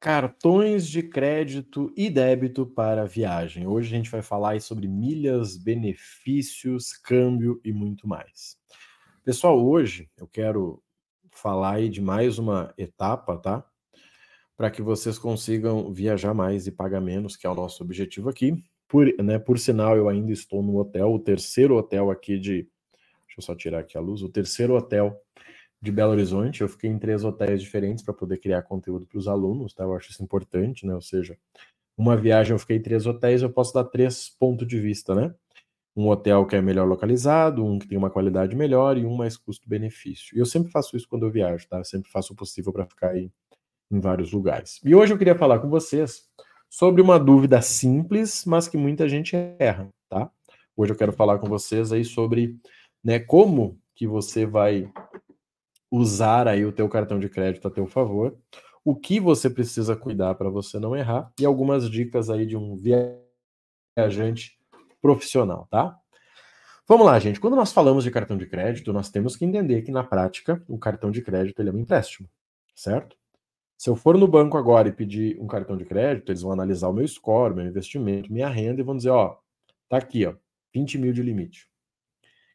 Cartões de crédito e débito para viagem. Hoje a gente vai falar sobre milhas, benefícios, câmbio e muito mais. Pessoal, hoje eu quero falar de mais uma etapa, tá? Para que vocês consigam viajar mais e pagar menos, que é o nosso objetivo aqui. Por, né, por sinal, eu ainda estou no hotel, o terceiro hotel aqui de. Deixa eu só tirar aqui a luz. O terceiro hotel de Belo Horizonte. Eu fiquei em três hotéis diferentes para poder criar conteúdo para os alunos, tá? Eu acho isso importante, né? Ou seja, uma viagem eu fiquei em três hotéis, eu posso dar três pontos de vista, né? Um hotel que é melhor localizado, um que tem uma qualidade melhor e um mais custo-benefício. E eu sempre faço isso quando eu viajo, tá? Eu sempre faço o possível para ficar aí em vários lugares. E hoje eu queria falar com vocês sobre uma dúvida simples, mas que muita gente erra, tá? Hoje eu quero falar com vocês aí sobre, né, como que você vai usar aí o teu cartão de crédito a teu favor, o que você precisa cuidar para você não errar e algumas dicas aí de um viajante profissional, tá? Vamos lá, gente. Quando nós falamos de cartão de crédito, nós temos que entender que na prática o cartão de crédito ele é um empréstimo, certo? Se eu for no banco agora e pedir um cartão de crédito, eles vão analisar o meu score, meu investimento, minha renda e vão dizer, ó, tá aqui, ó, 20 mil de limite.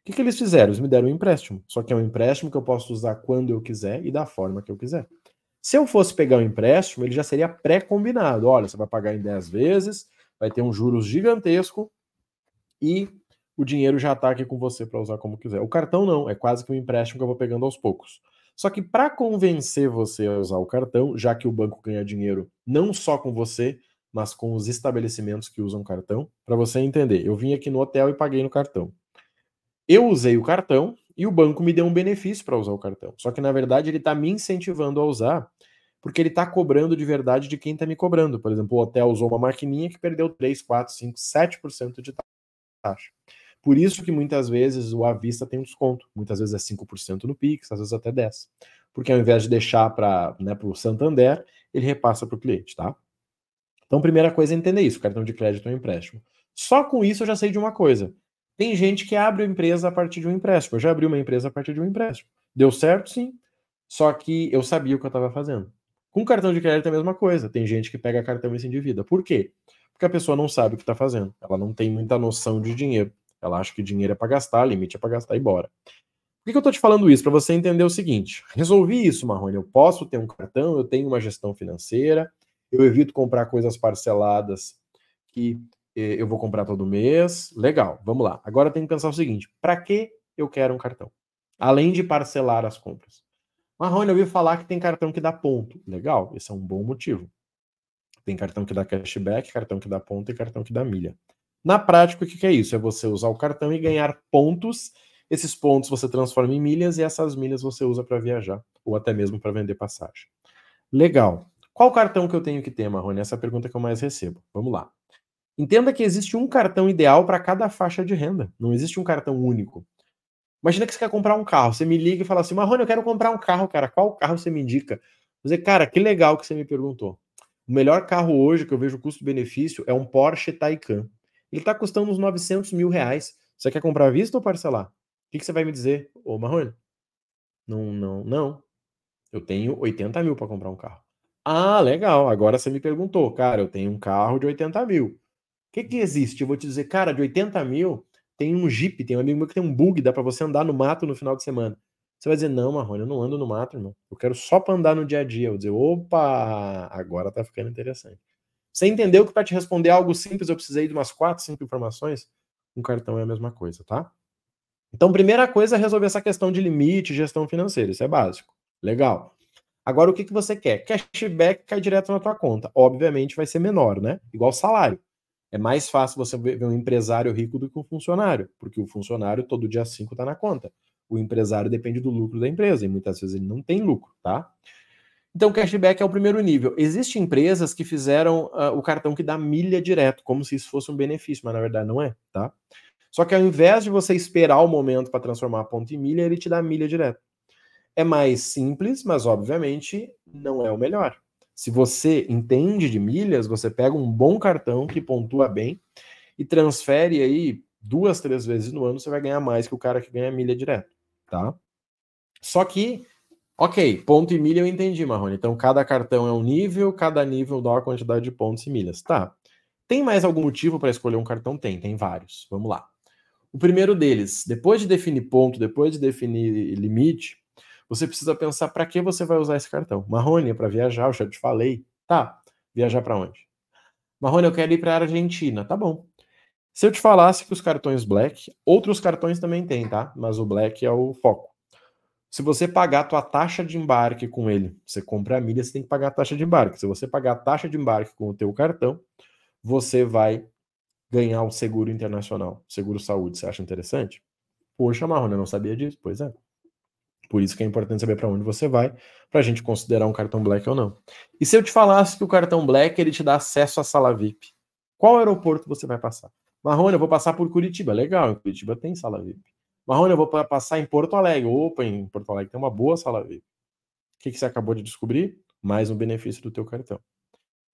O que, que eles fizeram? Eles me deram um empréstimo. Só que é um empréstimo que eu posso usar quando eu quiser e da forma que eu quiser. Se eu fosse pegar um empréstimo, ele já seria pré-combinado. Olha, você vai pagar em 10 vezes, vai ter um juros gigantesco e o dinheiro já está aqui com você para usar como quiser. O cartão não, é quase que um empréstimo que eu vou pegando aos poucos. Só que para convencer você a usar o cartão, já que o banco ganha dinheiro não só com você, mas com os estabelecimentos que usam cartão, para você entender, eu vim aqui no hotel e paguei no cartão. Eu usei o cartão e o banco me deu um benefício para usar o cartão. Só que na verdade ele está me incentivando a usar, porque ele está cobrando de verdade de quem está me cobrando. Por exemplo, o hotel usou uma maquininha que perdeu 3, 4, 5, 7% de taxa. Por isso que muitas vezes o à vista tem um desconto. Muitas vezes é 5% no Pix, às vezes até 10%. Porque ao invés de deixar para né, o Santander, ele repassa para o cliente, tá? Então, primeira coisa é entender isso: cartão de crédito é um empréstimo. Só com isso eu já sei de uma coisa. Tem gente que abre a empresa a partir de um empréstimo. Eu já abri uma empresa a partir de um empréstimo. Deu certo, sim. Só que eu sabia o que eu estava fazendo. Com cartão de crédito é a mesma coisa. Tem gente que pega cartão e se endivida. Por quê? Porque a pessoa não sabe o que está fazendo. Ela não tem muita noção de dinheiro. Ela acha que dinheiro é para gastar, limite é para gastar e bora. Por que, que eu estou te falando isso? Para você entender o seguinte: resolvi isso, Marrone. Eu posso ter um cartão, eu tenho uma gestão financeira, eu evito comprar coisas parceladas que eu vou comprar todo mês. Legal, vamos lá. Agora tem que pensar o seguinte: para que eu quero um cartão? Além de parcelar as compras. Marrone, eu ouvi falar que tem cartão que dá ponto. Legal, esse é um bom motivo. Tem cartão que dá cashback, cartão que dá ponto e cartão que dá milha. Na prática, o que é isso? É você usar o cartão e ganhar pontos. Esses pontos você transforma em milhas e essas milhas você usa para viajar ou até mesmo para vender passagem. Legal. Qual cartão que eu tenho que ter, Marrone? Essa é a pergunta que eu mais recebo. Vamos lá. Entenda que existe um cartão ideal para cada faixa de renda. Não existe um cartão único. Imagina que você quer comprar um carro. Você me liga e fala assim: Marrone, eu quero comprar um carro, cara. Qual carro você me indica? Você, cara, que legal que você me perguntou. O melhor carro hoje que eu vejo custo-benefício é um Porsche Taycan. Ele está custando uns 900 mil reais. Você quer comprar à vista ou parcelar? O que, que você vai me dizer, ô Marrone? Não, não, não. Eu tenho 80 mil para comprar um carro. Ah, legal. Agora você me perguntou, cara, eu tenho um carro de 80 mil que, que existe? Eu vou te dizer, cara, de 80 mil tem um Jeep, tem um amigo meu que tem um bug, dá para você andar no mato no final de semana. Você vai dizer, não, Marrone, eu não ando no mato, irmão. Eu quero só para andar no dia a dia. Eu vou dizer, opa, agora tá ficando interessante. Você entendeu que para te responder algo simples eu precisei de umas quatro, cinco informações? Um cartão é a mesma coisa, tá? Então, primeira coisa é resolver essa questão de limite, gestão financeira. Isso é básico. Legal. Agora, o que, que você quer? Cashback cai direto na tua conta. Obviamente vai ser menor, né? Igual salário. É mais fácil você ver um empresário rico do que um funcionário, porque o funcionário todo dia 5 está na conta. O empresário depende do lucro da empresa e muitas vezes ele não tem lucro, tá? Então, cashback é o primeiro nível. Existem empresas que fizeram uh, o cartão que dá milha direto, como se isso fosse um benefício, mas na verdade não é, tá? Só que ao invés de você esperar o momento para transformar a ponto em milha, ele te dá milha direto. É mais simples, mas obviamente não é o melhor. Se você entende de milhas, você pega um bom cartão que pontua bem e transfere aí duas, três vezes no ano, você vai ganhar mais que o cara que ganha milha direto, tá? Só que Ok, ponto e milha eu entendi, Marrone. Então, cada cartão é um nível, cada nível dá uma quantidade de pontos e milhas. Tá. Tem mais algum motivo para escolher um cartão? Tem, tem vários. Vamos lá. O primeiro deles, depois de definir ponto, depois de definir limite, você precisa pensar para que você vai usar esse cartão. Marrone, é para viajar, eu já te falei. Tá, viajar para onde? Marrone, eu quero ir para a Argentina. Tá bom. Se eu te falasse que os cartões Black, outros cartões também tem, tá? Mas o Black é o foco. Se você pagar a tua taxa de embarque com ele, você compra a milha, você tem que pagar a taxa de embarque. Se você pagar a taxa de embarque com o teu cartão, você vai ganhar um seguro internacional, seguro saúde. Você acha interessante? Poxa, Marrone, eu não sabia disso. Pois é. Por isso que é importante saber para onde você vai, para a gente considerar um cartão Black ou não. E se eu te falasse que o cartão Black ele te dá acesso à sala VIP, qual aeroporto você vai passar? Marrone, eu vou passar por Curitiba. Legal, em Curitiba tem sala VIP. Marrone, eu vou passar em Porto Alegre. Opa, em Porto Alegre tem uma boa sala VIP. O que, que você acabou de descobrir? Mais um benefício do teu cartão.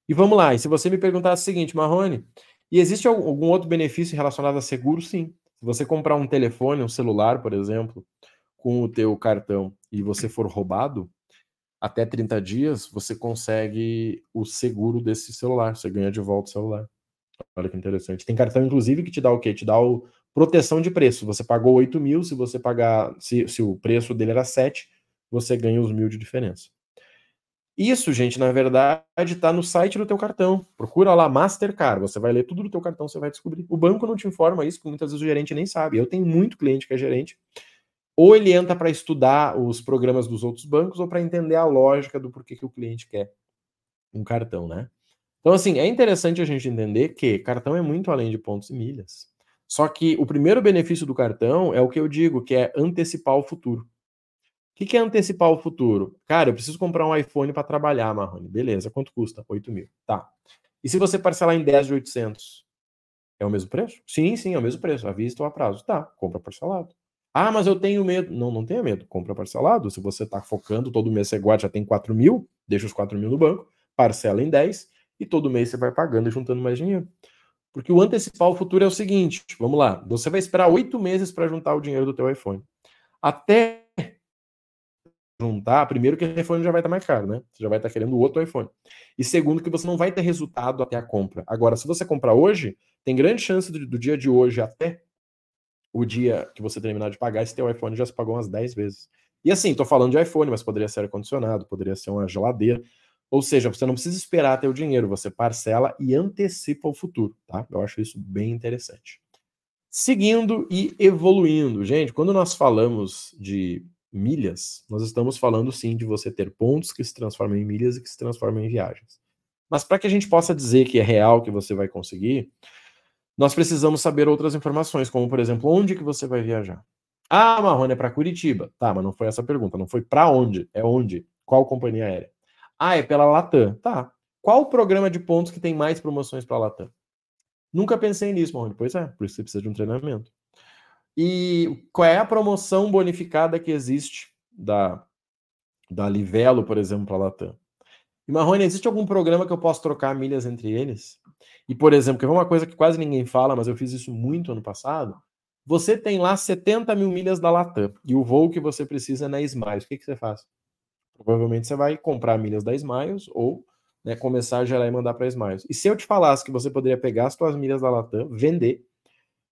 E vamos lá, e se você me perguntar o seguinte, Marrone, e existe algum outro benefício relacionado a seguro? Sim. Se você comprar um telefone, um celular, por exemplo, com o teu cartão e você for roubado, até 30 dias você consegue o seguro desse celular, você ganha de volta o celular. Olha que interessante. Tem cartão, inclusive, que te dá o quê? Te dá o proteção de preço. Você pagou 8 mil, se você pagar, se, se o preço dele era 7, você ganha os mil de diferença. Isso, gente, na verdade, está no site do teu cartão. Procura lá Mastercard, você vai ler tudo do teu cartão, você vai descobrir. O banco não te informa isso, porque muitas vezes o gerente nem sabe. Eu tenho muito cliente que é gerente. Ou ele entra para estudar os programas dos outros bancos, ou para entender a lógica do porquê que o cliente quer um cartão, né? Então, assim, é interessante a gente entender que cartão é muito além de pontos e milhas. Só que o primeiro benefício do cartão é o que eu digo, que é antecipar o futuro. O que é antecipar o futuro? Cara, eu preciso comprar um iPhone para trabalhar, Marrone. Beleza, quanto custa? 8 mil. Tá. E se você parcelar em 10 de 800? É o mesmo preço? Sim, sim, é o mesmo preço, à vista ou a prazo. Tá, compra parcelado. Ah, mas eu tenho medo. Não, não tenha medo. Compra parcelado. Se você está focando, todo mês você guarda, já tem 4 mil, deixa os 4 mil no banco, parcela em 10 e todo mês você vai pagando e juntando mais dinheiro. Porque o antecipar o futuro é o seguinte, vamos lá, você vai esperar oito meses para juntar o dinheiro do teu iPhone. Até juntar, primeiro que o iPhone já vai estar mais caro, né? Você já vai estar querendo outro iPhone. E segundo que você não vai ter resultado até a compra. Agora, se você comprar hoje, tem grande chance do, do dia de hoje até o dia que você terminar de pagar, esse teu iPhone já se pagou umas 10 vezes. E assim, tô falando de iPhone, mas poderia ser ar-condicionado, poderia ser uma geladeira. Ou seja, você não precisa esperar ter o dinheiro, você parcela e antecipa o futuro, tá? Eu acho isso bem interessante. Seguindo e evoluindo, gente, quando nós falamos de milhas, nós estamos falando sim de você ter pontos que se transformam em milhas e que se transformam em viagens. Mas para que a gente possa dizer que é real que você vai conseguir, nós precisamos saber outras informações, como por exemplo, onde que você vai viajar. Ah, Marrone, é para Curitiba. Tá, mas não foi essa a pergunta, não foi para onde, é onde, qual companhia aérea. Ah, é pela Latam. Tá. Qual o programa de pontos que tem mais promoções para a Latam? Nunca pensei nisso, Marrone. Pois é, por isso você precisa de um treinamento. E qual é a promoção bonificada que existe da, da Livelo, por exemplo, para a Latam? E Marrone, existe algum programa que eu possa trocar milhas entre eles? E, por exemplo, que é uma coisa que quase ninguém fala, mas eu fiz isso muito ano passado. Você tem lá 70 mil milhas da Latam e o voo que você precisa é na Smiles. O que, que você faz? Provavelmente você vai comprar milhas da Smiles ou né, começar a gerar e mandar para a Smiles. E se eu te falasse que você poderia pegar as suas milhas da Latam, vender,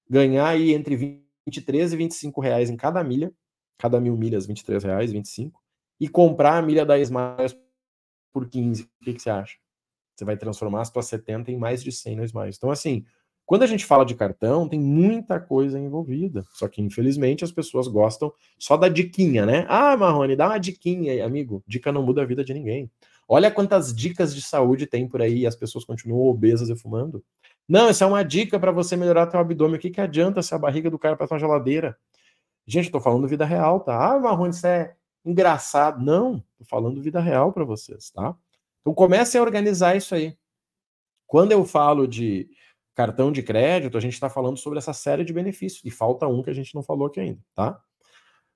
ganhar aí entre 23 e 25 reais em cada milha, cada mil milhas, 23 reais, 25, e comprar a milha da Smiles por 15, o que, que você acha? Você vai transformar as suas 70 em mais de 100 no Smiles. Então, assim, quando a gente fala de cartão, tem muita coisa envolvida. Só que, infelizmente, as pessoas gostam só da diquinha, né? Ah, Marrone, dá uma diquinha amigo. Dica não muda a vida de ninguém. Olha quantas dicas de saúde tem por aí e as pessoas continuam obesas e fumando. Não, essa é uma dica para você melhorar teu abdômen. O que, que adianta se a barriga do cara para tua geladeira? Gente, eu tô falando vida real, tá? Ah, Marrone, isso é engraçado. Não, tô falando vida real para vocês, tá? Então comece a organizar isso aí. Quando eu falo de cartão de crédito, a gente está falando sobre essa série de benefícios. E falta um que a gente não falou aqui ainda, tá?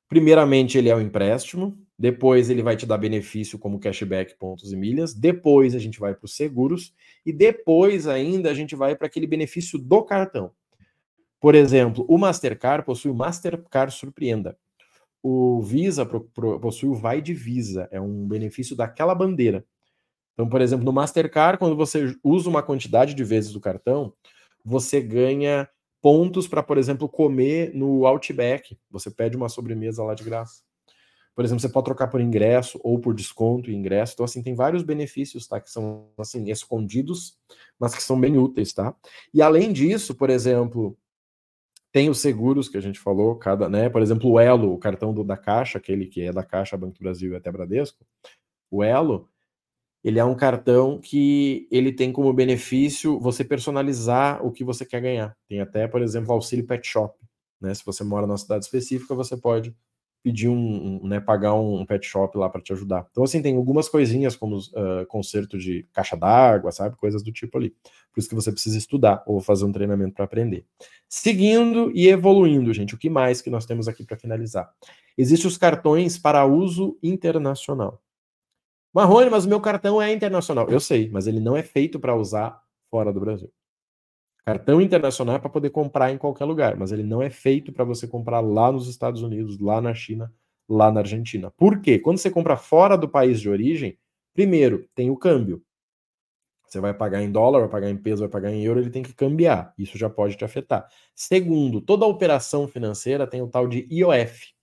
Primeiramente, ele é o empréstimo, depois ele vai te dar benefício como cashback, pontos e milhas, depois a gente vai para os seguros, e depois ainda a gente vai para aquele benefício do cartão. Por exemplo, o Mastercard possui o Mastercard Surpreenda. o Visa possui o Vai de Visa, é um benefício daquela bandeira. Então, por exemplo, no Mastercard, quando você usa uma quantidade de vezes do cartão, você ganha pontos para, por exemplo, comer no Outback. Você pede uma sobremesa lá de graça. Por exemplo, você pode trocar por ingresso ou por desconto em ingresso. Então, assim, tem vários benefícios, tá? Que são, assim, escondidos, mas que são bem úteis, tá? E além disso, por exemplo, tem os seguros que a gente falou, cada, né? Por exemplo, o Elo, o cartão do, da Caixa, aquele que é da Caixa, Banco do Brasil e até Bradesco, o Elo, ele é um cartão que ele tem como benefício você personalizar o que você quer ganhar. Tem até, por exemplo, auxílio pet shop. Né? Se você mora numa cidade específica, você pode pedir um, um né, pagar um, pet shop lá para te ajudar. Então, assim, tem algumas coisinhas como uh, conserto de caixa d'água, sabe? Coisas do tipo ali. Por isso que você precisa estudar ou fazer um treinamento para aprender. Seguindo e evoluindo, gente, o que mais que nós temos aqui para finalizar? Existem os cartões para uso internacional. Marrone, mas o meu cartão é internacional. Eu sei, mas ele não é feito para usar fora do Brasil. Cartão internacional é para poder comprar em qualquer lugar, mas ele não é feito para você comprar lá nos Estados Unidos, lá na China, lá na Argentina. Por quê? Quando você compra fora do país de origem, primeiro, tem o câmbio. Você vai pagar em dólar, vai pagar em peso, vai pagar em euro, ele tem que cambiar. Isso já pode te afetar. Segundo, toda operação financeira tem o tal de IOF,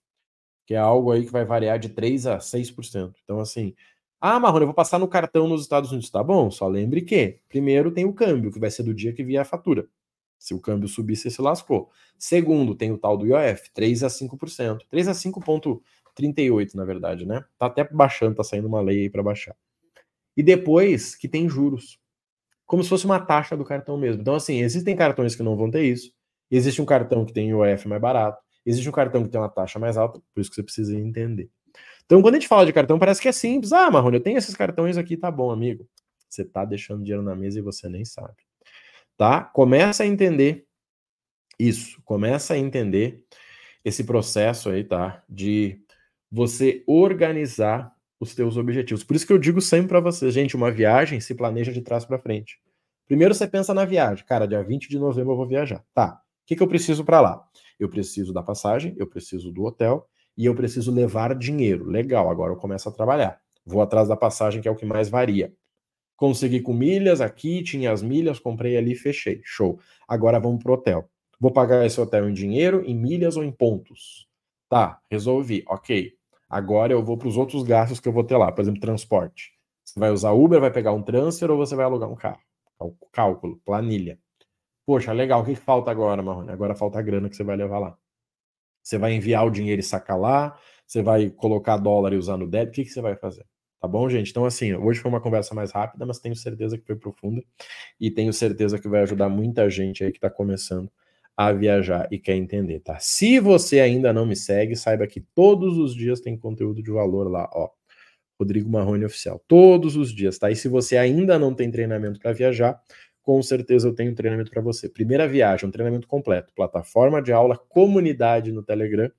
que é algo aí que vai variar de 3 a 6%. Então, assim, ah, Marrone, eu vou passar no cartão nos Estados Unidos. Tá bom, só lembre que, primeiro, tem o câmbio, que vai ser do dia que vier a fatura. Se o câmbio subir, você se lascou. Segundo, tem o tal do IOF, 3 a 5%. 3 a 5,38, na verdade, né? Tá até baixando, tá saindo uma lei aí para baixar. E depois que tem juros. Como se fosse uma taxa do cartão mesmo. Então, assim, existem cartões que não vão ter isso. Existe um cartão que tem IOF mais barato. Existe um cartão que tem uma taxa mais alta, por isso que você precisa entender. Então, quando a gente fala de cartão, parece que é simples. Ah, Marrone, eu tenho esses cartões aqui, tá bom, amigo. Você tá deixando dinheiro na mesa e você nem sabe. Tá? Começa a entender isso. Começa a entender esse processo aí, tá? De você organizar os teus objetivos. Por isso que eu digo sempre para vocês, gente, uma viagem se planeja de trás para frente. Primeiro você pensa na viagem. Cara, dia 20 de novembro eu vou viajar. Tá. O que, que eu preciso para lá? Eu preciso da passagem, eu preciso do hotel, e eu preciso levar dinheiro. Legal, agora eu começo a trabalhar. Vou atrás da passagem, que é o que mais varia. Consegui com milhas aqui, tinha as milhas, comprei ali, fechei. Show. Agora vamos pro hotel. Vou pagar esse hotel em dinheiro, em milhas ou em pontos? Tá, resolvi. Ok. Agora eu vou para os outros gastos que eu vou ter lá, por exemplo, transporte. Você vai usar Uber, vai pegar um transfer ou você vai alugar um carro? Cálculo, planilha. Poxa, legal. O que falta agora, Marrone? Agora falta a grana que você vai levar lá. Você vai enviar o dinheiro e sacar lá? Você vai colocar dólar e usar no débito? O que, que você vai fazer? Tá bom, gente? Então, assim, hoje foi uma conversa mais rápida, mas tenho certeza que foi profunda e tenho certeza que vai ajudar muita gente aí que está começando a viajar e quer entender, tá? Se você ainda não me segue, saiba que todos os dias tem conteúdo de valor lá, ó. Rodrigo Marrone Oficial. Todos os dias, tá? E se você ainda não tem treinamento para viajar, com certeza eu tenho um treinamento para você. Primeira viagem, um treinamento completo, plataforma de aula, comunidade no Telegram,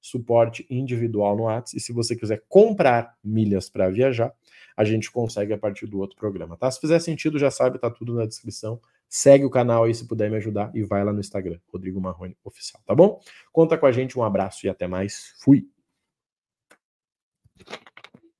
suporte individual no WhatsApp. E se você quiser comprar milhas para viajar, a gente consegue a partir do outro programa, tá? Se fizer sentido, já sabe, tá tudo na descrição. Segue o canal aí se puder me ajudar e vai lá no Instagram, Rodrigo Marrone Oficial, tá bom? Conta com a gente, um abraço e até mais. Fui!